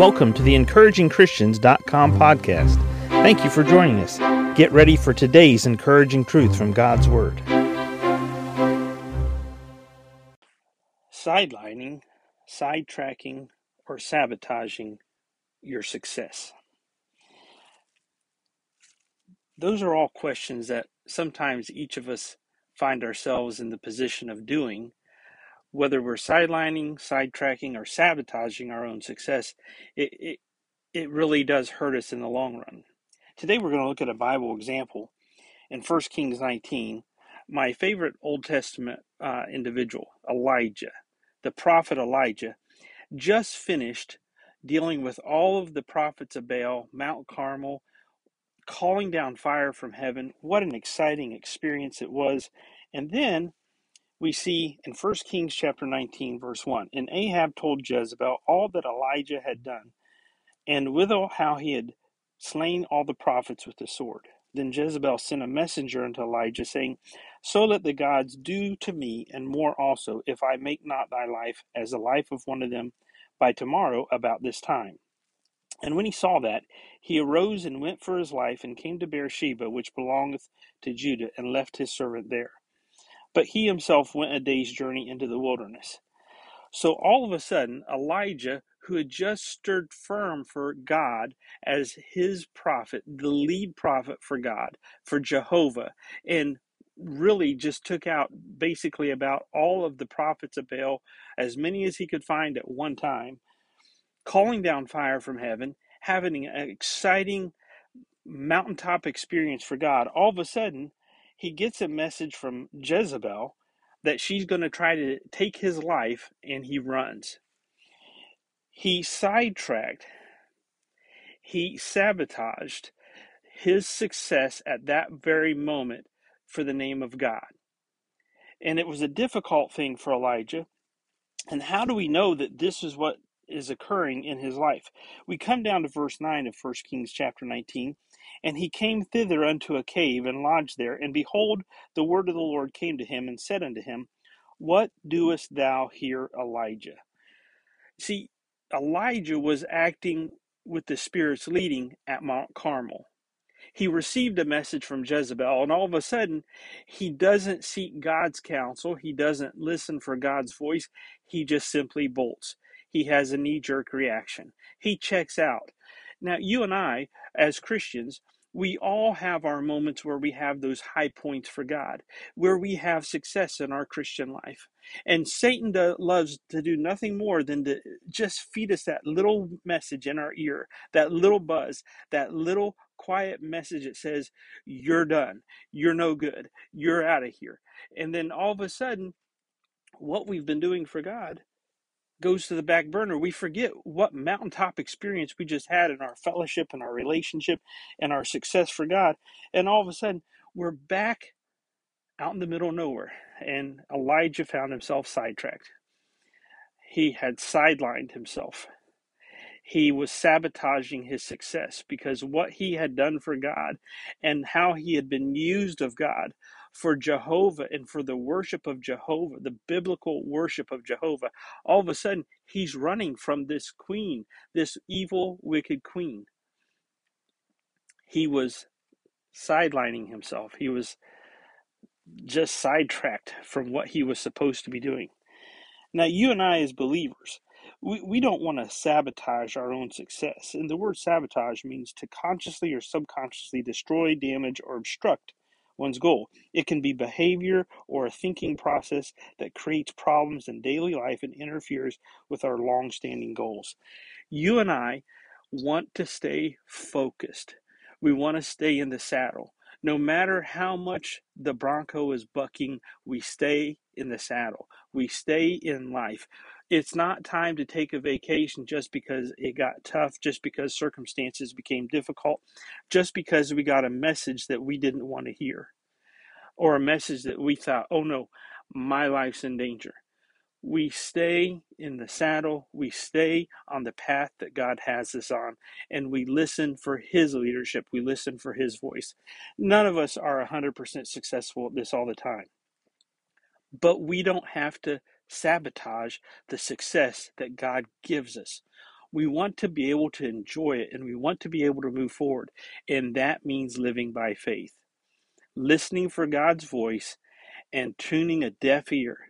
Welcome to the encouragingchristians.com podcast. Thank you for joining us. Get ready for today's encouraging truth from God's Word. Sidelining, sidetracking, or sabotaging your success. Those are all questions that sometimes each of us find ourselves in the position of doing whether we're sidelining, sidetracking, or sabotaging our own success, it, it, it really does hurt us in the long run. Today we're going to look at a Bible example in 1 Kings 19. My favorite Old Testament uh, individual, Elijah, the prophet Elijah, just finished dealing with all of the prophets of Baal, Mount Carmel, calling down fire from heaven. What an exciting experience it was. And then we see in 1 Kings chapter 19, verse 1 And Ahab told Jezebel all that Elijah had done, and withal how he had slain all the prophets with the sword. Then Jezebel sent a messenger unto Elijah, saying, So let the gods do to me, and more also, if I make not thy life as the life of one of them by tomorrow about this time. And when he saw that, he arose and went for his life, and came to Beersheba, which belongeth to Judah, and left his servant there. But he himself went a day's journey into the wilderness. So all of a sudden, Elijah, who had just stood firm for God as his prophet, the lead prophet for God, for Jehovah, and really just took out basically about all of the prophets of Baal, as many as he could find at one time, calling down fire from heaven, having an exciting mountaintop experience for God. All of a sudden, he gets a message from Jezebel that she's going to try to take his life and he runs. He sidetracked, he sabotaged his success at that very moment for the name of God. And it was a difficult thing for Elijah. And how do we know that this is what is occurring in his life? We come down to verse 9 of 1 Kings chapter 19. And he came thither unto a cave and lodged there. And behold, the word of the Lord came to him and said unto him, What doest thou here, Elijah? See, Elijah was acting with the Spirit's leading at Mount Carmel. He received a message from Jezebel, and all of a sudden, he doesn't seek God's counsel. He doesn't listen for God's voice. He just simply bolts. He has a knee jerk reaction. He checks out. Now, you and I, as Christians, we all have our moments where we have those high points for God, where we have success in our Christian life. And Satan loves to do nothing more than to just feed us that little message in our ear, that little buzz, that little quiet message that says, You're done, you're no good, you're out of here. And then all of a sudden, what we've been doing for God goes to the back burner. We forget what mountaintop experience we just had in our fellowship and our relationship and our success for God. And all of a sudden, we're back out in the middle of nowhere. And Elijah found himself sidetracked. He had sidelined himself. He was sabotaging his success because what he had done for God and how he had been used of God for Jehovah and for the worship of Jehovah, the biblical worship of Jehovah, all of a sudden he's running from this queen, this evil, wicked queen. He was sidelining himself. He was just sidetracked from what he was supposed to be doing. Now, you and I, as believers, we, we don't want to sabotage our own success. And the word sabotage means to consciously or subconsciously destroy, damage, or obstruct one's goal. It can be behavior or a thinking process that creates problems in daily life and interferes with our long standing goals. You and I want to stay focused, we want to stay in the saddle. No matter how much the Bronco is bucking, we stay in the saddle. We stay in life. It's not time to take a vacation just because it got tough, just because circumstances became difficult, just because we got a message that we didn't want to hear, or a message that we thought, oh no, my life's in danger. We stay in the saddle, we stay on the path that God has us on, and we listen for His leadership, we listen for His voice. None of us are 100% successful at this all the time, but we don't have to sabotage the success that God gives us. We want to be able to enjoy it and we want to be able to move forward. And that means living by faith, listening for God's voice, and tuning a deaf ear